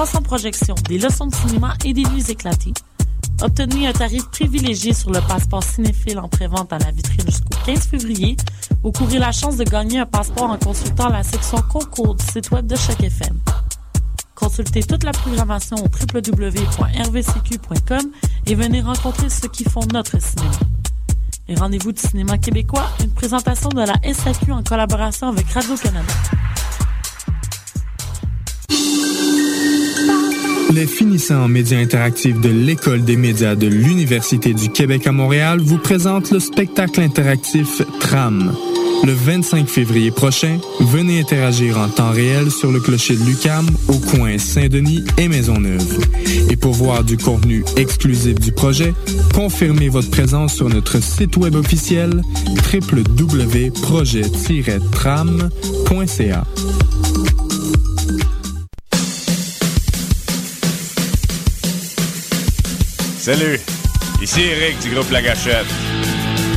300 projections, des leçons de cinéma et des nuits éclatées. Obtenez un tarif privilégié sur le passeport cinéphile en prévente à la vitrine jusqu'au 15 février ou courez la chance de gagner un passeport en consultant la section concours du site web de Choc FM. Consultez toute la programmation au www.rvcq.com et venez rencontrer ceux qui font notre cinéma. Et rendez-vous du cinéma québécois, une présentation de la SAQ en collaboration avec Radio-Canada. Les finissants en médias interactifs de l'École des médias de l'Université du Québec à Montréal vous présentent le spectacle interactif TRAM. Le 25 février prochain, venez interagir en temps réel sur le clocher de Lucam au coin Saint-Denis et Maisonneuve. Et pour voir du contenu exclusif du projet, confirmez votre présence sur notre site web officiel www.projet-tram.ca. Salut, ici Eric du groupe La Gâchette.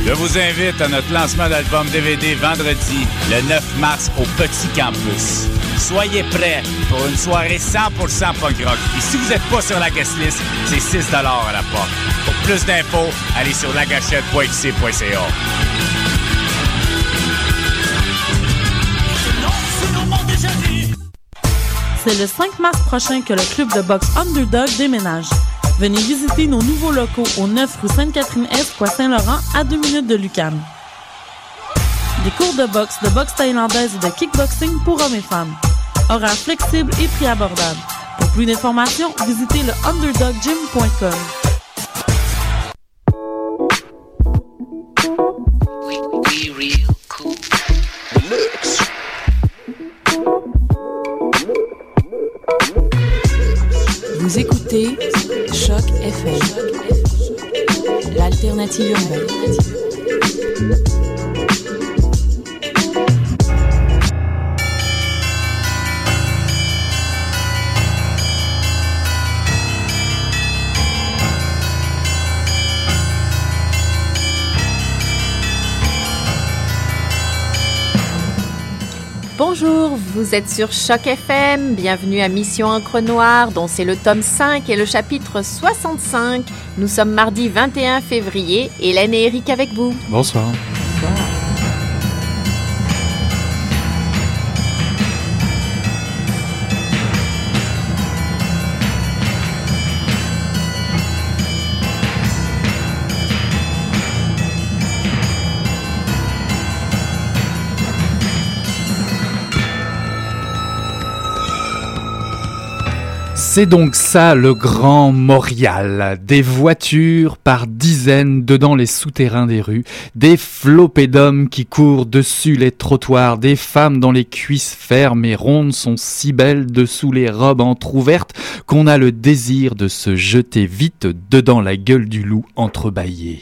Je vous invite à notre lancement d'album DVD vendredi, le 9 mars, au Petit Campus. Soyez prêts pour une soirée 100% punk rock. Et si vous n'êtes pas sur la guest list, c'est 6 à la porte. Pour plus d'infos, allez sur lagachette.xc.ca. C'est le 5 mars prochain que le club de boxe Underdog déménage. Venez visiter nos nouveaux locaux au 9 rue Sainte-Catherine-Est, Saint-Laurent, à 2 minutes de Lucam. Des cours de boxe, de boxe thaïlandaise et de kickboxing pour hommes et femmes. Horaires flexibles et prix abordables. Pour plus d'informations, visitez le underdoggym.com. FM, l'alternative urbaine. Vous êtes sur Choc FM, bienvenue à Mission Encre Noire, dont c'est le tome 5 et le chapitre 65. Nous sommes mardi 21 février, Hélène et Eric avec vous. Bonsoir. C'est donc ça le grand Montréal. Des voitures par dizaines dedans les souterrains des rues, des flopées d'hommes qui courent dessus les trottoirs, des femmes dont les cuisses fermes et rondes sont si belles dessous les robes entr'ouvertes qu'on a le désir de se jeter vite dedans la gueule du loup entrebâillé.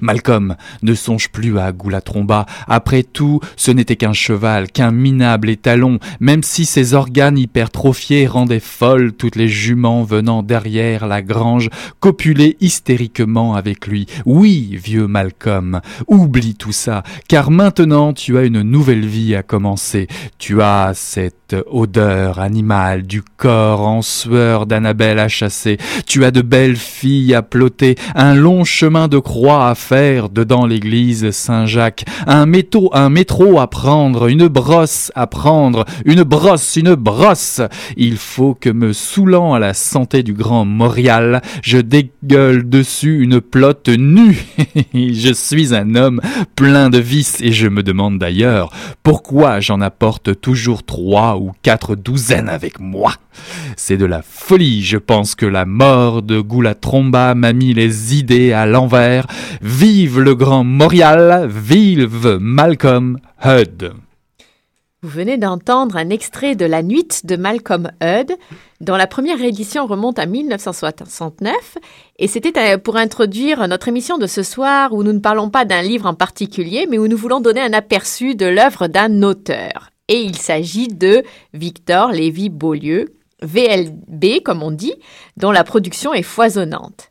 Malcolm ne songe plus à Goulatromba. Après tout, ce n'était qu'un cheval, qu'un minable étalon, même si ses organes hypertrophiés rendaient folles toutes les juments venant derrière la grange, copuler hystériquement avec lui. Oui, vieux Malcolm, oublie tout ça, car maintenant tu as une nouvelle vie à commencer. Tu as cette odeur animale du corps en sueur d'Annabelle à chasser. Tu as de belles filles à ploter, un long chemin de croix à faire dedans l'église Saint-Jacques, un métaux, un métro à prendre, une brosse à prendre, une brosse, une brosse. Il faut que me saoulant à la santé du grand Montréal, je dégueule dessus une plotte nue. je suis un homme plein de vices et je me demande d'ailleurs pourquoi j'en apporte toujours trois ou quatre douzaines avec moi. C'est de la folie, je pense que la mort de Goulatromba m'a mis les idées à l'envers. Vive le grand Montréal, vive Malcolm Hud. Vous venez d'entendre un extrait de La Nuit de Malcolm Hud, dont la première édition remonte à 1969, et c'était pour introduire notre émission de ce soir où nous ne parlons pas d'un livre en particulier, mais où nous voulons donner un aperçu de l'œuvre d'un auteur. Et il s'agit de Victor Lévy-Beaulieu, VLB comme on dit, dont la production est foisonnante.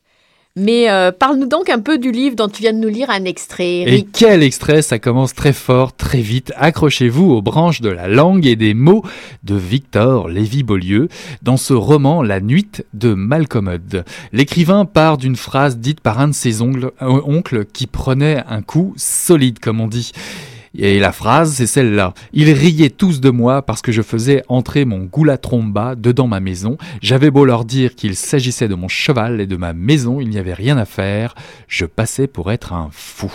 Mais euh, parle-nous donc un peu du livre dont tu viens de nous lire un extrait, Et quel extrait, ça commence très fort, très vite. Accrochez-vous aux branches de la langue et des mots de Victor Lévy-Beaulieu dans ce roman La Nuit de Malcommode. L'écrivain part d'une phrase dite par un de ses ongles- euh, oncles qui prenait un coup solide, comme on dit. Et la phrase, c'est celle-là. Ils riaient tous de moi parce que je faisais entrer mon goula tromba dedans ma maison. J'avais beau leur dire qu'il s'agissait de mon cheval et de ma maison, il n'y avait rien à faire. Je passais pour être un fou.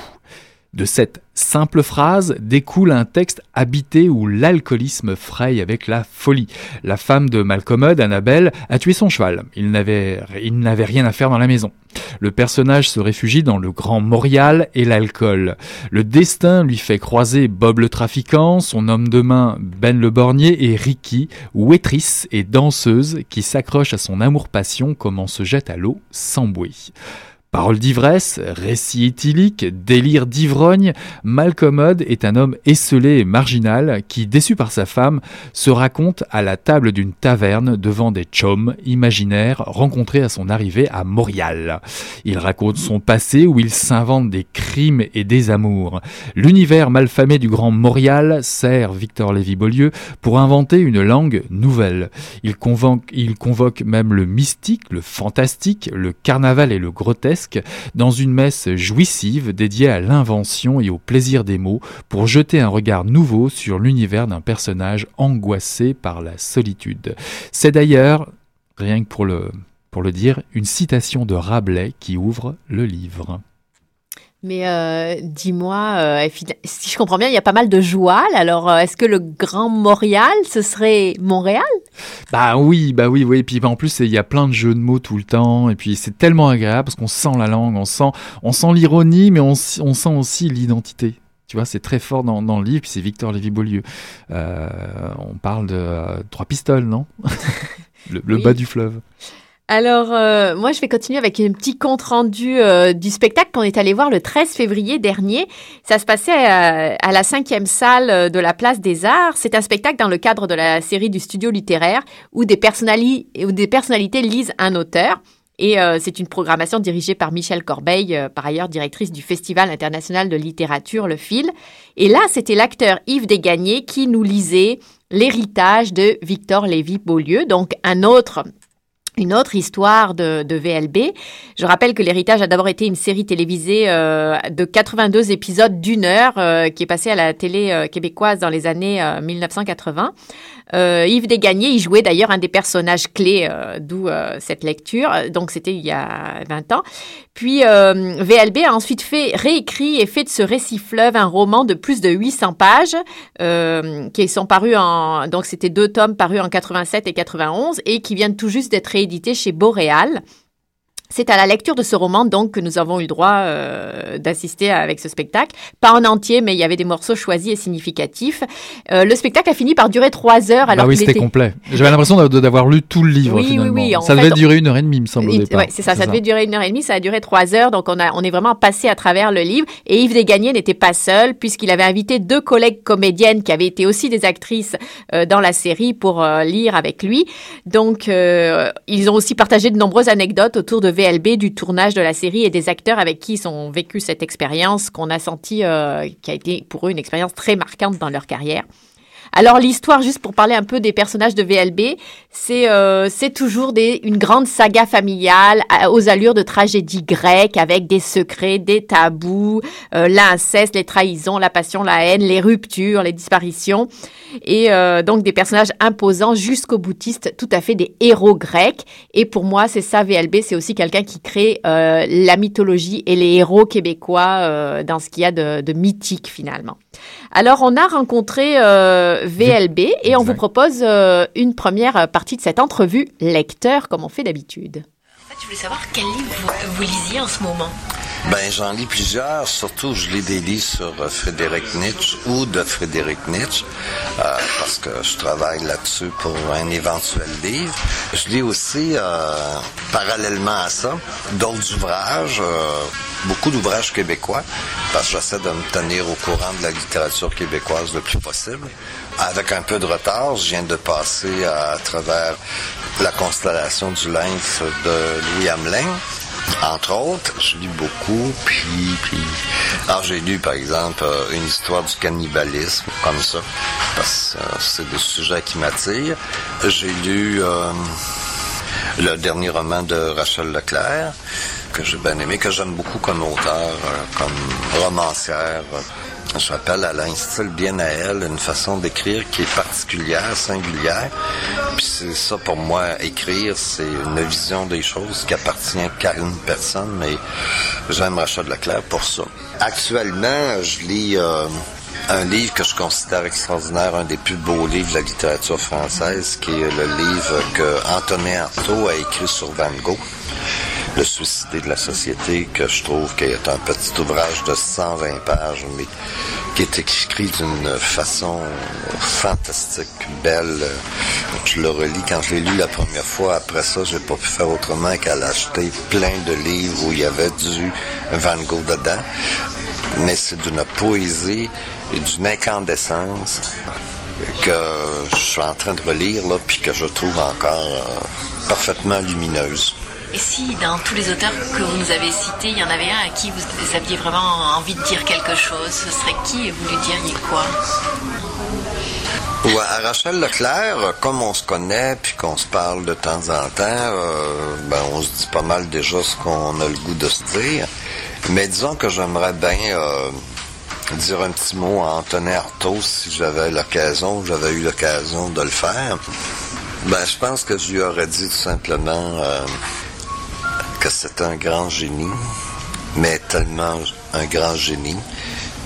De cette simple phrase découle un texte habité où l'alcoolisme fraye avec la folie. La femme de Malcommode, Annabelle, a tué son cheval. Il n'avait, il n'avait rien à faire dans la maison. Le personnage se réfugie dans le grand Montréal et l'alcool. Le destin lui fait croiser Bob le trafiquant, son homme de main Ben le bornier et Ricky, ouétrice et danseuse qui s'accroche à son amour-passion comme on se jette à l'eau sans bruit. Paroles d'ivresse, récit éthylique, délire d'ivrogne, Malcommode est un homme esselé et marginal qui, déçu par sa femme, se raconte à la table d'une taverne devant des chums imaginaires rencontrés à son arrivée à Montréal. Il raconte son passé où il s'invente des crimes et des amours. L'univers malfamé du grand Montréal sert Victor Lévy-Beaulieu pour inventer une langue nouvelle. Il convoque même le mystique, le fantastique, le carnaval et le grotesque dans une messe jouissive dédiée à l'invention et au plaisir des mots pour jeter un regard nouveau sur l'univers d'un personnage angoissé par la solitude. C'est d'ailleurs, rien que pour le, pour le dire, une citation de Rabelais qui ouvre le livre. Mais euh, dis-moi, euh, si je comprends bien, il y a pas mal de joual. Alors, euh, est-ce que le Grand Montréal, ce serait Montréal? Bah oui, bah oui, oui. Et puis bah, en plus, il y a plein de jeux de mots tout le temps. Et puis c'est tellement agréable parce qu'on sent la langue, on sent, on sent l'ironie, mais on, sent aussi l'identité. Tu vois, c'est très fort dans, dans le livre. Puis c'est Victor Lévy-Beaulieu. On parle de trois pistoles, non? Le, le Oui. bas du fleuve. Alors, euh, moi, je vais continuer avec un petit compte rendu euh, du spectacle qu'on est allé voir le 13 février dernier. Ça se passait à, à la cinquième salle euh, de la Place des Arts. C'est un spectacle dans le cadre de la série du studio littéraire où des, personnali- où des personnalités lisent un auteur. Et euh, c'est une programmation dirigée par Michel Corbeil, euh, par ailleurs directrice du Festival international de littérature Le Fil. Et là, c'était l'acteur Yves Desgagnés qui nous lisait l'héritage de Victor Lévy-Beaulieu, donc un autre une autre histoire de, VLB. Je rappelle que l'héritage a d'abord été une série télévisée euh, de 82 épisodes d'une heure euh, qui est passée à la télé euh, québécoise dans les années euh, 1980. Euh, Yves Desgagnés y jouait d'ailleurs un des personnages clés, d'où cette lecture. Donc c'était il y a 20 ans. Puis VLB a ensuite fait réécrit et fait de ce récit fleuve un roman de plus de 800 pages qui sont parus en donc c'était deux tomes parus en 87 et 91 et qui viennent tout juste d'être réédités chez Boréal. C'est à la lecture de ce roman donc que nous avons eu le droit euh, d'assister avec ce spectacle, pas en entier, mais il y avait des morceaux choisis et significatifs. Euh, le spectacle a fini par durer trois heures alors bah oui, c'était était complet. J'avais l'impression d'a- d'avoir lu tout le livre Oui, oui, finalement. oui, en ça fait, devait durer une heure et demie, me semble, Il- ouais, c'est ça, ça devait durer une heure et demie, ça a duré trois heures, donc on, a, on est vraiment passé à travers le livre. Et Yves Desgagnés n'était pas seul, puisqu'il avait invité deux collègues comédiennes qui avaient été aussi des actrices euh, dans la série pour euh, lire avec lui. Donc, euh, ils ont aussi partagé de nombreuses anecdotes autour de VLB, du tournage de la série et des acteurs avec qui ils ont vécu cette expérience qu'on a senti, euh, qui a été pour eux une expérience très marquante dans leur carrière. Alors l'histoire, juste pour parler un peu des personnages de VLB, c'est euh, c'est toujours des, une grande saga familiale à- aux allures de tragédie grecque avec des secrets, des tabous, euh, l'inceste, les trahisons, la passion, la haine, les ruptures, les disparitions et euh, donc des personnages imposants jusqu'aux boutistes, tout à fait des héros grecs. Et pour moi, c'est ça VLB, c'est aussi quelqu'un qui crée euh, la mythologie et les héros québécois euh, dans ce qu'il y a de, de mythique finalement. Alors, on a rencontré euh, VLB et on Exact. vous propose une première partie de cette entrevue lecteur, comme on fait d'habitude. En fait, je voulais savoir quel livre vous, vous lisiez en ce moment. Ben, j'en lis plusieurs. Surtout, je lis des livres sur euh, Frédéric Nietzsche ou de Frédéric Nietzsche, euh, parce que je travaille là-dessus pour un éventuel livre. Je lis aussi, euh, parallèlement à ça, d'autres ouvrages, beaucoup d'ouvrages québécois, parce que j'essaie de me tenir au courant de la littérature québécoise le plus possible. Avec un peu de retard, je viens de passer à travers la constellation du lynx de Louis Hamelin. Entre autres, je lis beaucoup, puis, puis... Alors, j'ai lu, par exemple, euh, une histoire du cannibalisme, comme ça, parce que euh, c'est des sujets qui m'attirent. J'ai lu euh, le dernier roman de Rachel Leclerc, que j'ai bien aimé, que j'aime beaucoup comme auteur, comme romancière. Je rappelle, elle style bien à elle, une façon d'écrire qui est particulière, singulière. Puis c'est ça pour moi, écrire, c'est une vision des choses qui appartient qu'à une personne, mais j'aime Rachel Leclerc pour ça. Actuellement, je lis euh, un livre que je considère extraordinaire, un des plus beaux livres de la littérature française, qui est le livre que Antonin Artaud a écrit sur Van Gogh le suicidé de la société, que je trouve qu'il est un petit ouvrage de 120 pages, mais qui est écrit d'une façon fantastique, belle. Je le relis quand je l'ai lu la première fois. Après ça, j'ai pas pu faire autrement qu'à l'acheter plein de livres où il y avait du Van Gogh dedans. Mais c'est d'une poésie et d'une incandescence que je suis en train de relire, là, puis que je trouve encore euh, parfaitement lumineuse. Et si dans tous les auteurs que vous nous avez cités, il y en avait un à qui vous aviez vraiment envie de dire quelque chose, ce serait qui et vous lui diriez quoi? Ouais, à Rachel Leclerc, comme on se connaît puis qu'on se parle de temps en temps, euh, ben on se dit pas mal déjà ce qu'on a le goût de se dire. Mais disons que j'aimerais bien euh, dire un petit mot à Antonin Artaud si j'avais l'occasion, j'avais eu l'occasion de le faire. Ben, je pense que je lui aurais dit tout simplement euh, c'est un grand génie, mais tellement un grand génie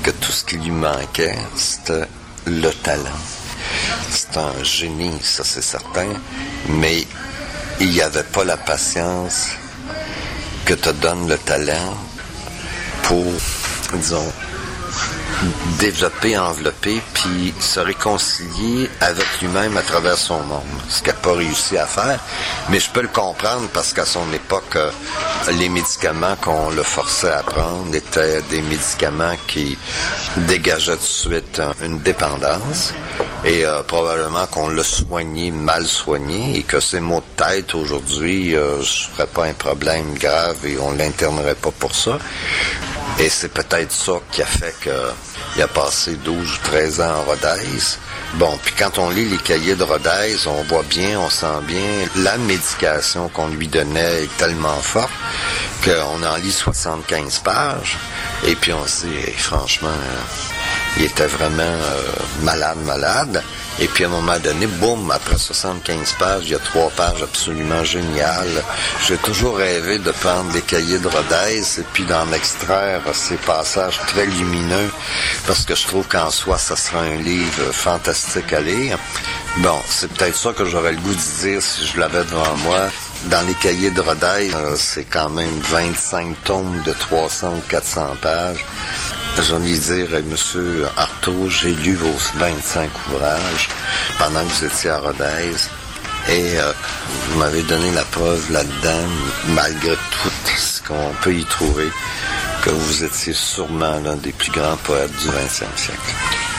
que tout ce qui lui manquait, c'était le talent. C'est un génie, ça c'est certain, mais il n'y avait pas la patience que te donne le talent pour, disons, développer, envelopper, puis se réconcilier avec lui-même à travers son monde. Ce qu'il n'a pas réussi à faire. Mais je peux le comprendre parce qu'à son époque, euh, les médicaments qu'on le forçait à prendre étaient des médicaments qui dégageaient tout de suite une dépendance. Et euh, probablement qu'on l'a soigné, mal soigné, et que ces maux de tête aujourd'hui, euh, ce serait pas un problème grave et on l'internerait pas pour ça. Et c'est peut-être ça qui a fait qu'il a passé 12 ou 13 ans en Rodez. Bon, puis quand on lit les cahiers de Rodez, on voit bien, on sent bien, la médication qu'on lui donnait est tellement forte qu'on en lit 75 pages. Et puis on se dit, franchement, euh, il était vraiment euh, malade, malade. Et puis à un moment donné, boum, après 75 pages, il y a trois pages absolument géniales. J'ai toujours rêvé de prendre des cahiers de Rodez et puis d'en extraire ces passages très lumineux parce que je trouve qu'en soi, ça sera un livre fantastique à lire. Bon, c'est peut-être ça que j'aurais le goût de dire si je l'avais devant moi. Dans les cahiers de Rodez, euh, c'est quand même 25 tomes de 300 ou 400 pages. J'ai envie de dire, Monsieur Artaud, j'ai lu vos 25 ouvrages pendant que vous étiez à Rodez. Et euh, vous m'avez donné la preuve là-dedans, malgré tout ce qu'on peut y trouver, que vous étiez sûrement l'un des plus grands poètes du 20e siècle.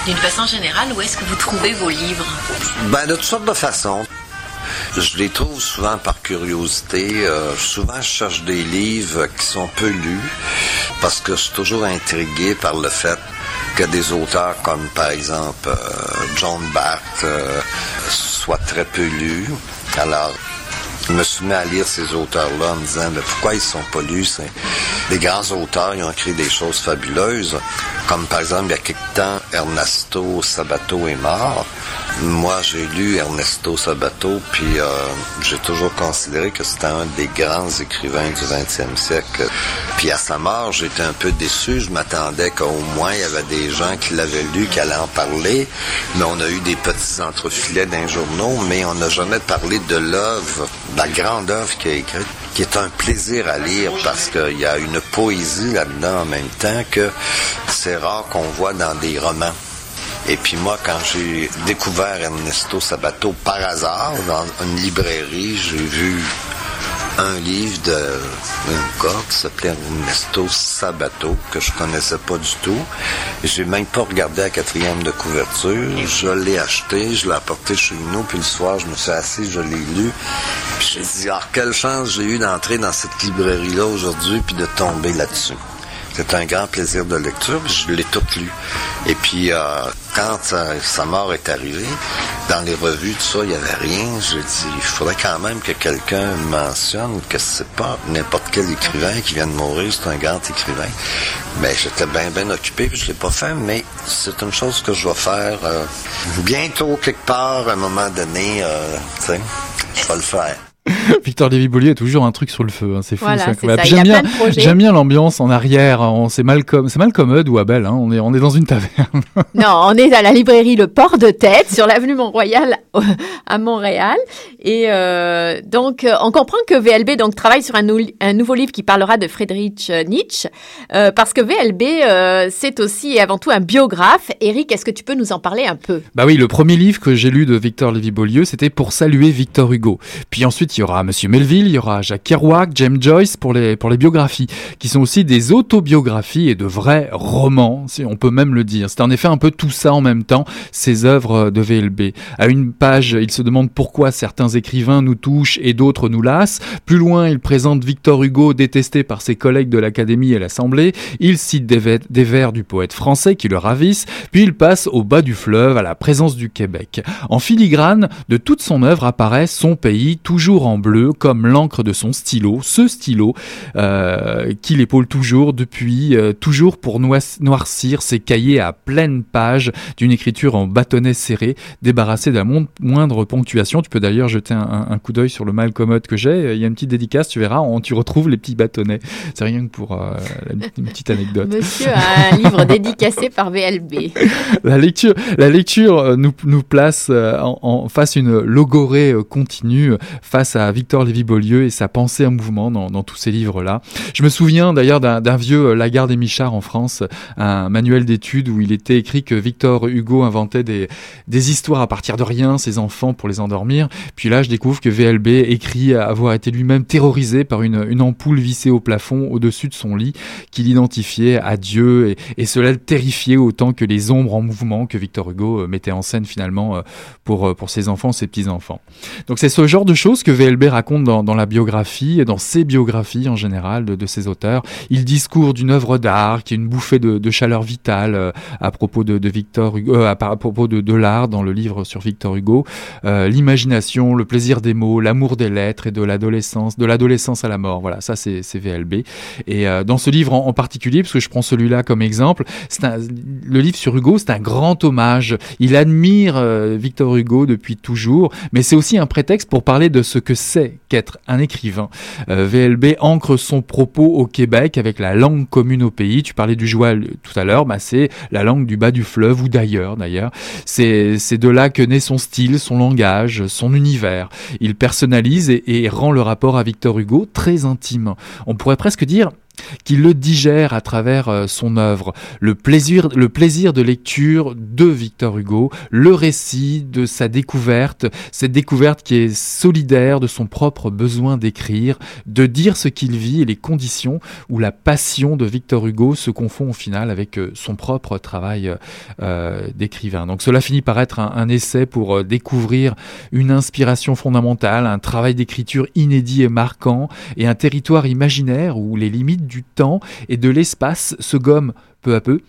D'une façon générale, où est-ce que vous trouvez vos livres? Ben, de toutes sortes de façons. Je les trouve souvent par curiosité. Euh, souvent, je cherche des livres qui sont peu lus parce que je suis toujours intrigué par le fait que des auteurs comme, par exemple, euh, John Barth euh, soient très peu lus. Alors, je me suis mis à lire ces auteurs-là en me disant, mais pourquoi ils sont pas lus? C'est des grands auteurs, ils ont écrit des choses fabuleuses. Comme par exemple, il y a quelque temps, Ernesto Sabato est mort. Moi, j'ai lu Ernesto Sabato, puis euh, j'ai toujours considéré que c'était un des grands écrivains du 20e siècle. Puis à sa mort, j'étais un peu déçu. Je m'attendais qu'au moins il y avait des gens qui l'avaient lu, qui allaient en parler. Mais on a eu des petits entrefilets d'un journaux, mais on n'a jamais parlé de l'œuvre, de la grande œuvre qu'il a écrite qui est un plaisir à lire parce qu'il y a une poésie là-dedans en même temps que c'est rare qu'on voit dans des romans. Et puis moi, quand j'ai découvert Ernesto Sabato par hasard dans une librairie, j'ai vu un livre de un gars qui s'appelait Ernesto Sabato, que je connaissais pas du tout. J'ai même pas regardé la quatrième de couverture. Je l'ai acheté, je l'ai apporté chez nous, puis le soir, je me suis assis, je l'ai lu. Puis j'ai dit, ah, quelle chance j'ai eu d'entrer dans cette librairie-là aujourd'hui, puis de tomber là-dessus. C'est un grand plaisir de lecture, je l'ai tout lu. Et puis, euh, quand sa mort est arrivée, dans les revues, tout ça, il n'y avait rien. J'ai dit, il faudrait quand même que quelqu'un mentionne que c'est pas n'importe quel écrivain qui vient de mourir, c'est un grand écrivain. Mais j'étais bien, bien occupé, puis je l'ai pas fait, mais c'est une chose que je vais faire euh, bientôt, quelque part, à un moment donné, euh, tu sais, je vais le faire. Victor Lévy-Beaulieu a toujours un truc sur le feu, hein, c'est fou. Voilà, J'aime bien, j'aime l'ambiance en arrière. On, c'est Malcolm, c'est Malcolm Hud ou Abel. Hein, on est, on est dans une taverne. Non, on est à la librairie Le Port de Tête sur l'avenue Mont-Royal à Montréal. Et euh, donc, euh, on comprend que VLB donc travaille sur un, nou- un nouveau livre qui parlera de Friedrich Nietzsche, euh, parce que VLB euh, c'est aussi et avant tout un biographe. Eric, est-ce que tu peux nous en parler un peu? Bah oui, le premier livre que j'ai lu de Victor Lévy-Beaulieu, c'était pour saluer Victor Hugo. Puis ensuite, il y aura Monsieur Melville, il y aura Jacques Kerouac, James Joyce pour les, pour les biographies, qui sont aussi des autobiographies et de vrais romans, si on peut même le dire. C'est en effet un peu tout ça en même temps, ces œuvres de VLB. À une page, il se demande pourquoi certains écrivains nous touchent et d'autres nous lassent. Plus loin, il présente Victor Hugo détesté par ses collègues de l'Académie et l'Assemblée. Il cite des, des vers du poète français qui le ravissent. Puis il passe au bas du fleuve, à la présence du Québec. En filigrane, de toute son œuvre apparaît son pays, toujours en bleu, comme l'encre de son stylo, ce stylo euh, qu'il épaule toujours depuis, euh, toujours pour noircir ses cahiers à pleine page d'une écriture en bâtonnet serré, débarrassé de la moindre ponctuation. Tu peux d'ailleurs jeter un, coup d'œil sur le Malcommode que j'ai. Il y a une petite dédicace, tu verras, on, tu retrouves les petits bâtonnets. C'est rien que pour euh, une petite anecdote. Monsieur a un livre dédicacé par VLB. La lecture, la lecture euh, nous, nous place en, en face une logorée continue euh, à Victor Lévy-Beaulieu et sa pensée en mouvement dans, tous ces livres-là. Je me souviens d'ailleurs d'un vieux euh, Lagarde et Michard en France, un manuel d'études où il était écrit que Victor Hugo inventait des, histoires à partir de rien, ses enfants pour les endormir. Puis là, je découvre que VLB écrit avoir été lui-même terrorisé par une, ampoule vissée au plafond au-dessus de son lit qu'il identifiait à Dieu et, cela le terrifiait autant que les ombres en mouvement que Victor Hugo euh, mettait en scène finalement euh, pour, pour ses enfants, ses petits-enfants. Donc c'est ce genre de choses que VLB raconte dans, dans la biographie, et dans ses biographies en général de, de ses auteurs. Il discourt d'une œuvre d'art qui est une bouffée de, de chaleur vitale euh, à propos de, de Victor Hugo, euh, à, à propos de, de l'art dans le livre sur Victor Hugo, Euh, l'imagination, le plaisir des mots, l'amour des lettres et de l'adolescence, de l'adolescence à la mort. Voilà, ça c'est VLB. Et euh, dans ce livre en, en particulier, parce que je prends celui-là comme exemple, un- le livre sur Hugo, c'est un grand hommage. Il admire euh, Victor Hugo depuis toujours, mais c'est aussi un prétexte pour parler de ce que c'est qu'être un écrivain. Euh, VLB ancre son propos au Québec avec la langue commune au pays. Tu parlais du joual tout à l'heure, bah c'est la langue du bas du fleuve ou d'ailleurs d'ailleurs. C'est de là que naît son style, son langage, son univers. Il personnalise et rend le rapport à Victor Hugo très intime. On pourrait presque dire qu'il le digère à travers euh, son œuvre. Le plaisir, le plaisir de lecture de Victor Hugo, le récit de sa découverte, cette découverte qui est solidaire de son propre besoin d'écrire, de dire ce qu'il vit et les conditions où la passion de Victor Hugo se confond au final avec euh, son propre travail euh, d'écrivain. Donc cela finit par être un, un essai pour découvrir une inspiration fondamentale, un travail d'écriture inédit et marquant, et un territoire imaginaire où les limites du temps et de l'espace se gomment peu à peu.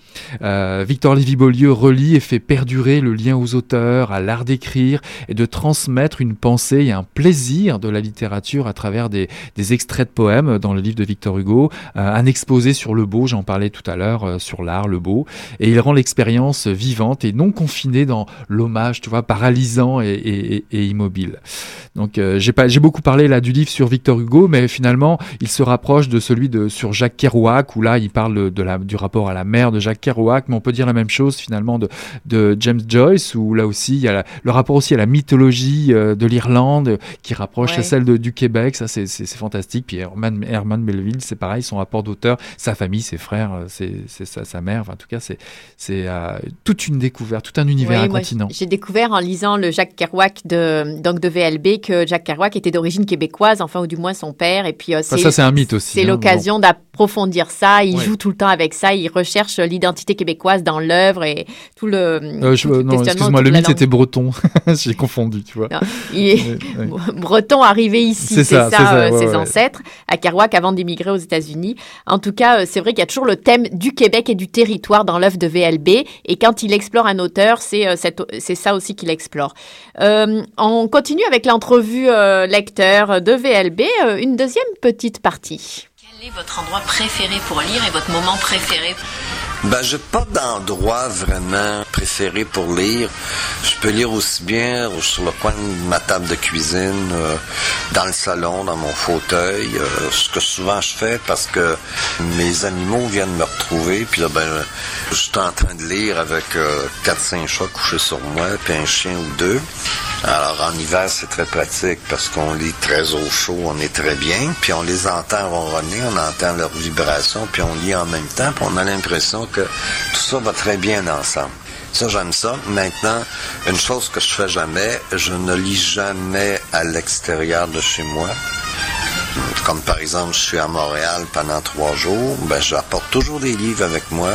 Euh, Victor Lévy-Beaulieu relie et fait perdurer le lien aux auteurs, à l'art d'écrire et de transmettre une pensée et un plaisir de la littérature à travers des, extraits de poèmes dans le livre de Victor Hugo, euh, un exposé sur le beau, j'en parlais tout à l'heure, euh, sur l'art, le beau, et il rend l'expérience vivante et non confinée dans l'hommage, tu vois, paralysant et, immobile. Donc j'ai beaucoup parlé là du livre sur Victor Hugo, mais finalement il se rapproche de celui sur Jacques Kerouac où là il parle du rapport à la la mère de Jacques Kerouac, mais on peut dire la même chose finalement de, de James Joyce, où là aussi il y a le rapport aussi à la mythologie de l'Irlande qui rapproche à celle de, du Québec. Ça, c'est fantastique. Puis Herman, Herman Melville, c'est pareil, son rapport d'auteur, sa famille, ses frères, c'est sa, sa, mère. Enfin, en tout cas, c'est c'est toute une découverte, tout un univers, un continent. J'ai découvert en lisant le Jacques Kerouac de donc de VLB que Jacques Kerouac était d'origine québécoise, enfin ou du moins son père. Et puis euh, ça, c'est un mythe aussi. C'est hein, l'occasion d'approfondir ça. Il joue tout le temps avec ça. Il recherche l'identité québécoise dans l'œuvre et tout le. Euh, non, excuse-moi, le mythe était breton. J'ai confondu, tu vois. il est breton arrivé ici, c'est ça, ça, euh, ses ancêtres à Kerouac avant d'émigrer aux États-Unis. En tout cas, c'est vrai qu'il y a toujours le thème du Québec et du territoire dans l'œuvre de VLB. Et quand il explore un auteur, c'est c'est ça aussi qu'il explore. on continue avec l'entrevue lecteur de VLB. une deuxième petite partie. Votre endroit préféré pour lire et votre moment préféré? Ben, j'ai pas d'endroit vraiment préféré pour lire. Je peux lire aussi bien sur le coin de ma table de cuisine, euh, dans le salon, dans mon fauteuil, euh, ce que souvent je fais parce que mes animaux viennent me retrouver, puis là, ben, je suis en train de lire avec euh, quatre, cinq chats couchés sur moi, puis un chien ou deux. Alors, en hiver, c'est très pratique parce qu'on lit très au chaud, on est très bien, puis on les entend ronronner, on entend leurs vibrations, puis on lit en même temps, puis on a l'impression que tout ça va très bien ensemble. Ça, j'aime ça. Maintenant, une chose que je fais jamais, je ne lis jamais à l'extérieur de chez moi. Comme par exemple, je suis à Montréal pendant trois jours, ben j'apporte toujours des livres avec moi,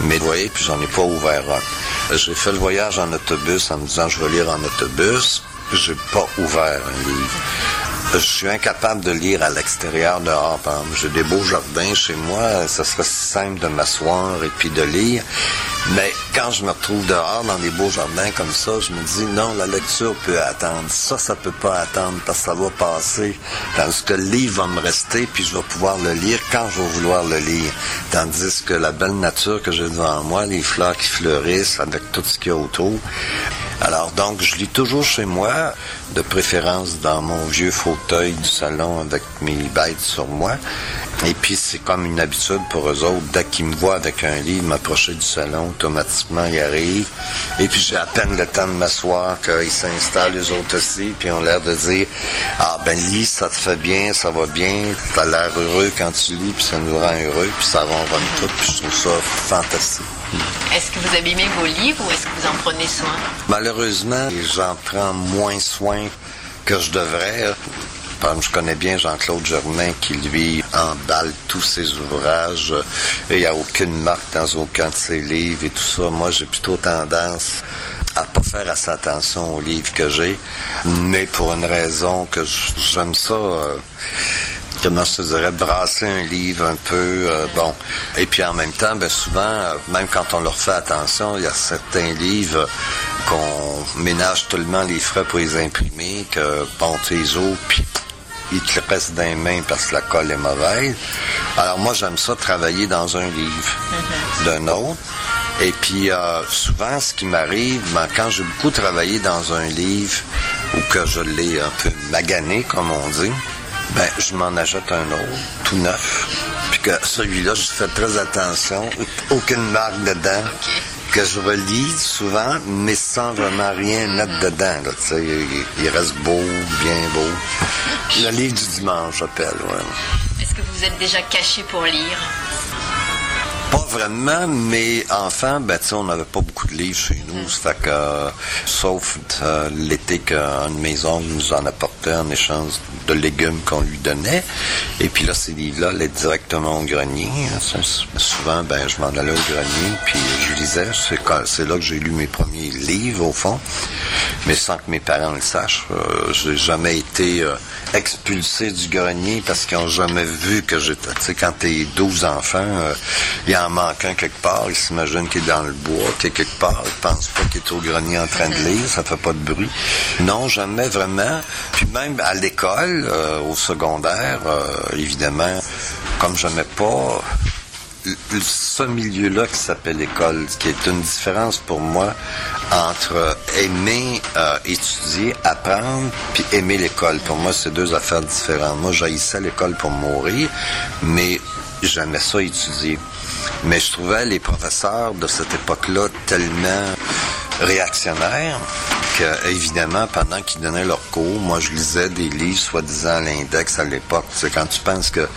mais vous voyez, puis j'en ai pas ouvert un. J'ai fait le voyage en autobus en me disant je vais lire en autobus, j'ai pas ouvert un livre. Je suis incapable de lire à l'extérieur dehors. J'ai des beaux jardins chez moi, ça serait simple de m'asseoir et puis de lire. Mais quand je me retrouve dehors dans des beaux jardins comme ça, je me dis non, la lecture peut attendre. Ça, ça peut pas attendre parce que ça va passer. Tandis que le livre va me rester puis je vais pouvoir le lire quand je vais vouloir le lire. Tandis que la belle nature que j'ai devant moi, les fleurs qui fleurissent avec tout ce qu'il y a autour, alors donc, je lis toujours chez moi, de préférence dans mon vieux fauteuil du salon avec mes bêtes sur moi. Et puis c'est comme une habitude pour eux autres, dès qu'ils me voient avec un livre, m'approcher du salon, automatiquement ils arrivent. Et puis j'ai à peine le temps de m'asseoir qu'ils s'installent les autres aussi, puis ont l'air de dire Ah ben lis, ça te fait bien, ça va bien, t'as l'air heureux quand tu lis, puis ça nous rend heureux, puis ça ronronne tout, puis je trouve ça fantastique. Est-ce que vous abîmez vos livres ou est-ce que vous en prenez soin? Malheureusement, j'en prends moins soin que je devrais. Je connais bien Jean-Claude Germain qui, lui, emballe tous ses ouvrages. Il n'y a aucune marque dans aucun de ses livres et tout ça. Moi, j'ai plutôt tendance à pas faire assez attention aux livres que j'ai, mais pour une raison que j'aime ça. Euh, comment je te dirais, brasser un livre un peu, euh, bon. Et puis en même temps, ben souvent, euh, même quand on leur fait attention, il y a certains livres qu'on ménage tellement les frais pour les imprimer que, bon, tu les ouvres, puis ils te restent dans les mains parce que la colle est mauvaise. Alors moi, j'aime ça travailler dans un livre mm-hmm. d'un autre. Et puis euh, souvent, ce qui m'arrive, ben, quand j'ai beaucoup travaillé dans un livre ou que je l'ai un peu magané, comme on dit, ben, je m'en achète un autre, tout neuf. Puis que celui-là, je fais très attention. Aucune marque dedans. Que je relis souvent, mais sans vraiment rien mettre dedans. Là, il, il reste beau, bien beau. Le livre du dimanche, j'appelle. Ouais. Est-ce que vous êtes déjà caché pour lire? Pas vraiment, mais enfant, ben, on n'avait pas beaucoup de livres chez nous. Ça fait que, euh, sauf euh, l'été qu'un de mes oncles nous en apportait en échange de légumes qu'on lui donnait. Et puis là, ces livres-là allaient directement au grenier. souvent, ben, je m'en allais au grenier, puis je lisais. C'est là que j'ai lu mes premiers livres, au fond. Mais sans que mes parents le sachent. Euh, j'ai jamais été expulsé du grenier parce qu'ils n'ont jamais vu que j'étais... Tu sais, quand t'es 12 enfants, il y a en manque un quelque part, il s'imagine qu'il est dans le bois, qu'il est quelque part, il pense pas qu'il est au grenier en train de lire, ça fait pas de bruit. Non, jamais vraiment. Puis même à l'école, euh, au secondaire, euh, évidemment, comme j'aimais pas ce milieu-là qui s'appelle école, qui est une différence pour moi entre aimer euh, étudier, apprendre, puis aimer l'école. Pour moi, c'est deux affaires différentes. Moi, j'haïssais l'école pour mourir, mais j'aimais ça étudier. Mais je trouvais les professeurs de cette époque-là tellement réactionnaires que, évidemment, pendant qu'ils donnaient leur cours, moi, je lisais des livres soi-disant l'index à l'époque. C'est quand tu penses que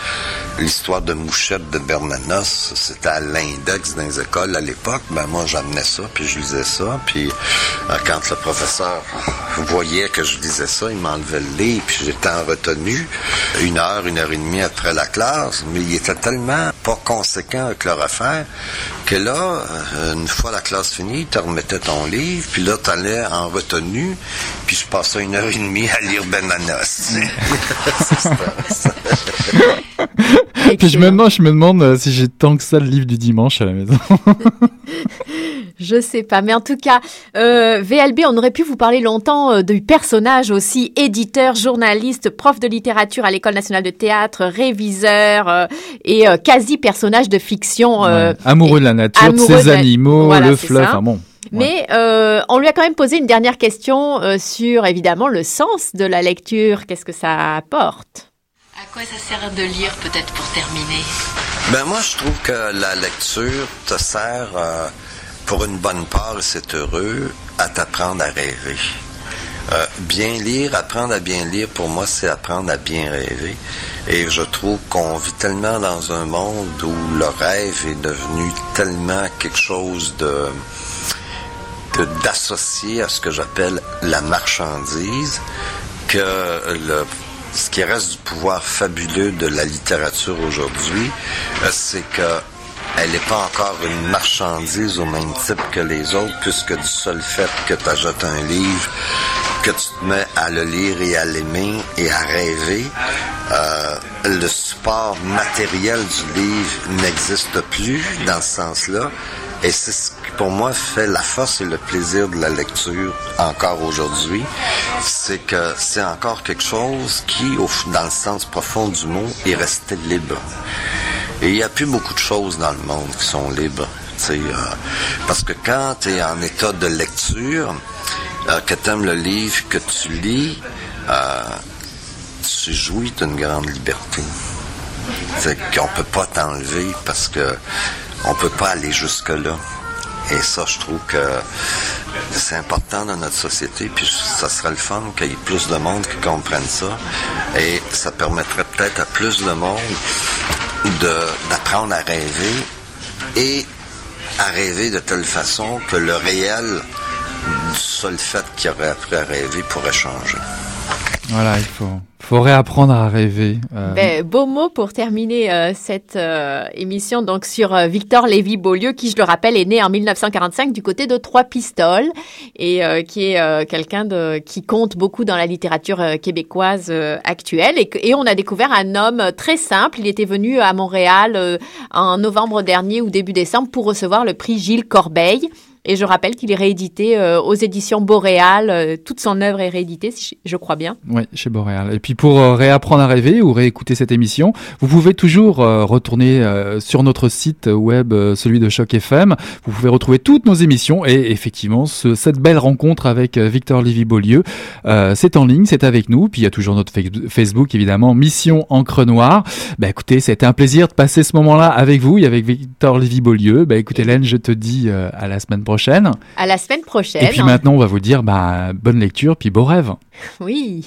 l'histoire de Mouchette de Bernanos, c'était à l'index dans les écoles à l'époque, ben moi, j'amenais ça, puis je lisais ça. Puis euh, quand le professeur voyait que je lisais ça, il m'enlevait le livre, puis j'étais en retenue une heure, une heure et demie après la classe. Mais il était tellement pas conséquent avec leur affaire que là, euh, une fois la classe finie, tu remettais ton livre, puis là, tu allais en retenue, puis je passais une heure et demie à lire Benanos. puis je me demande, je me demande euh, si j'ai tant que ça le livre du dimanche à la maison. Je sais pas, mais en tout cas, euh, VLB, on aurait pu vous parler longtemps euh, du personnage aussi, éditeur, journaliste, prof de littérature à l'École nationale de théâtre, réviseur euh, et quasi personnage de fiction. Amoureux de la nature, de ses de animaux, Voilà, le fleuve, enfin bon. Mais euh, on lui a quand même posé une dernière question euh, sur évidemment le sens de la lecture. Qu'est-ce que ça apporte? Ça sert de lire peut-être pour terminer? Ben moi, je trouve que la lecture te sert, euh, pour une bonne part, c'est heureux, à t'apprendre à rêver. Euh, bien lire, apprendre à bien lire, pour moi, c'est apprendre à bien rêver. Et je trouve qu'on vit tellement dans un monde où le rêve est devenu tellement quelque chose de- d'associer à ce que j'appelle la marchandise que le ce qui reste du pouvoir fabuleux de la littérature aujourd'hui, euh, c'est que elle n'est pas encore une marchandise au même type que les autres, puisque du seul fait que tu achètes un livre, que tu te mets à le lire et à l'aimer et à rêver, euh, le support matériel du livre n'existe plus dans ce sens-là. Et c'est ce qui, pour moi, fait la force et le plaisir de la lecture encore aujourd'hui. C'est que c'est encore quelque chose qui, dans le sens profond du mot, est resté libre. Et il n'y a plus beaucoup de choses dans le monde qui sont libres. euh, parce que quand tu es en état de lecture, euh, que tu aimes le livre que tu lis, euh, tu jouis d'une grande liberté. C'est qu'on peut pas t'enlever parce que on peut pas aller jusque-là. Et ça, je trouve que c'est important dans notre société, puis ça serait le fun qu'il y ait plus de monde qui comprenne ça. Et ça permettrait peut-être à plus de monde de- d'apprendre à rêver et à rêver de telle façon que le réel du seul fait qu'il aurait appris à rêver pourrait changer. Voilà, il faut, faut réapprendre à rêver. euh, Ben, beau mot pour terminer euh, cette euh, émission donc sur euh, Victor Lévy-Beaulieu, qui, je le rappelle, est né en 1945 du côté de Trois Pistoles et euh, qui est quelqu'un de qui compte beaucoup dans la littérature québécoise actuelle. Et, et on a découvert un homme très simple. Il était venu à Montréal en novembre dernier ou début décembre pour recevoir le prix Gilles Corbeil. Et je rappelle qu'il est réédité euh, aux éditions Boréal. Euh, toute son œuvre est rééditée, je crois bien. Oui, chez Boréal. Et puis pour euh, réapprendre à rêver ou réécouter cette émission, vous pouvez toujours retourner sur notre site web, celui de Choc FM. Vous pouvez retrouver toutes nos émissions et effectivement ce- cette belle rencontre avec Victor Lévy-Beaulieu, euh, c'est en ligne, c'est avec nous. Puis il y a toujours notre fa- Facebook évidemment, Mission Encre Noire. Bah écoutez, c'était un plaisir de passer ce moment-là avec vous et avec Victor Lévy-Beaulieu. Bah écoutez Hélène, je te dis à la semaine prochaine. À la semaine prochaine. Et puis maintenant, on va vous dire bah bonne lecture puis beau rêve. Oui.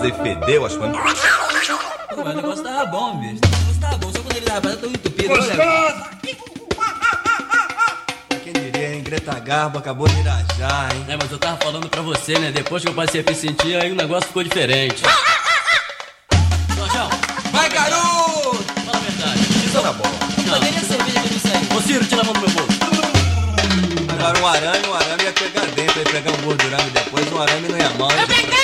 Pensando alguma coisa e fedeu, acho que. Pô, mas o negócio tava bom, bicho. O negócio tava bom, só quando ele tava tão entupido. Olha, Quem diria, hein, Greta Garbo acabou de irajar, hein? É, mas eu tava falando pra você, né? Depois que eu passei a me sentir, aí o negócio ficou diferente. Jorjão, Vai, garoto! fala a verdade. Isso tá bom. Não. Cadê a cerveja que não saiu? Ô Ciro, tira a mão do meu bolso. Agora um arame, um arame ia pegar dentro, ia pegar um gordurame depois, um arame não ia mal. hein? Come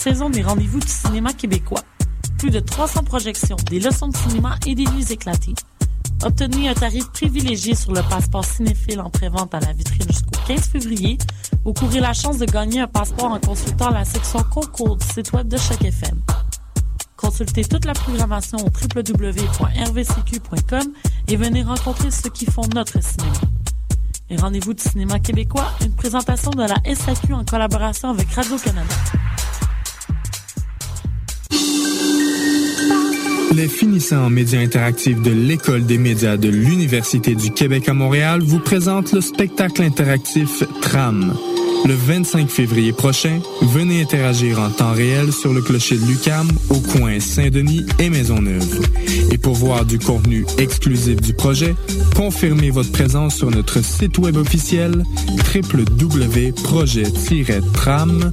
saison des rendez-vous du cinéma québécois. Plus de 300 projections, des leçons de cinéma et des nuits éclatées. Obtenez un tarif privilégié sur le passeport cinéphile en prévente à la vitrine jusqu'au 15 février ou courez la chance de gagner un passeport en consultant la section concours du site web de chaque FM. Consultez toute la programmation au www.rvcq.com et venez rencontrer ceux qui font notre cinéma. Les rendez-vous du cinéma québécois, une présentation de la SAQ en collaboration avec Radio-Canada. Les finissants en médias interactifs de l'École des médias de l'Université du Québec à Montréal vous présentent le spectacle interactif TRAM. Le 25 février prochain, venez interagir en temps réel sur le clocher de Lucam au coin Saint-Denis et Maisonneuve. Et pour voir du contenu exclusif du projet, confirmez votre présence sur notre site web officiel www.projet-tram.ca.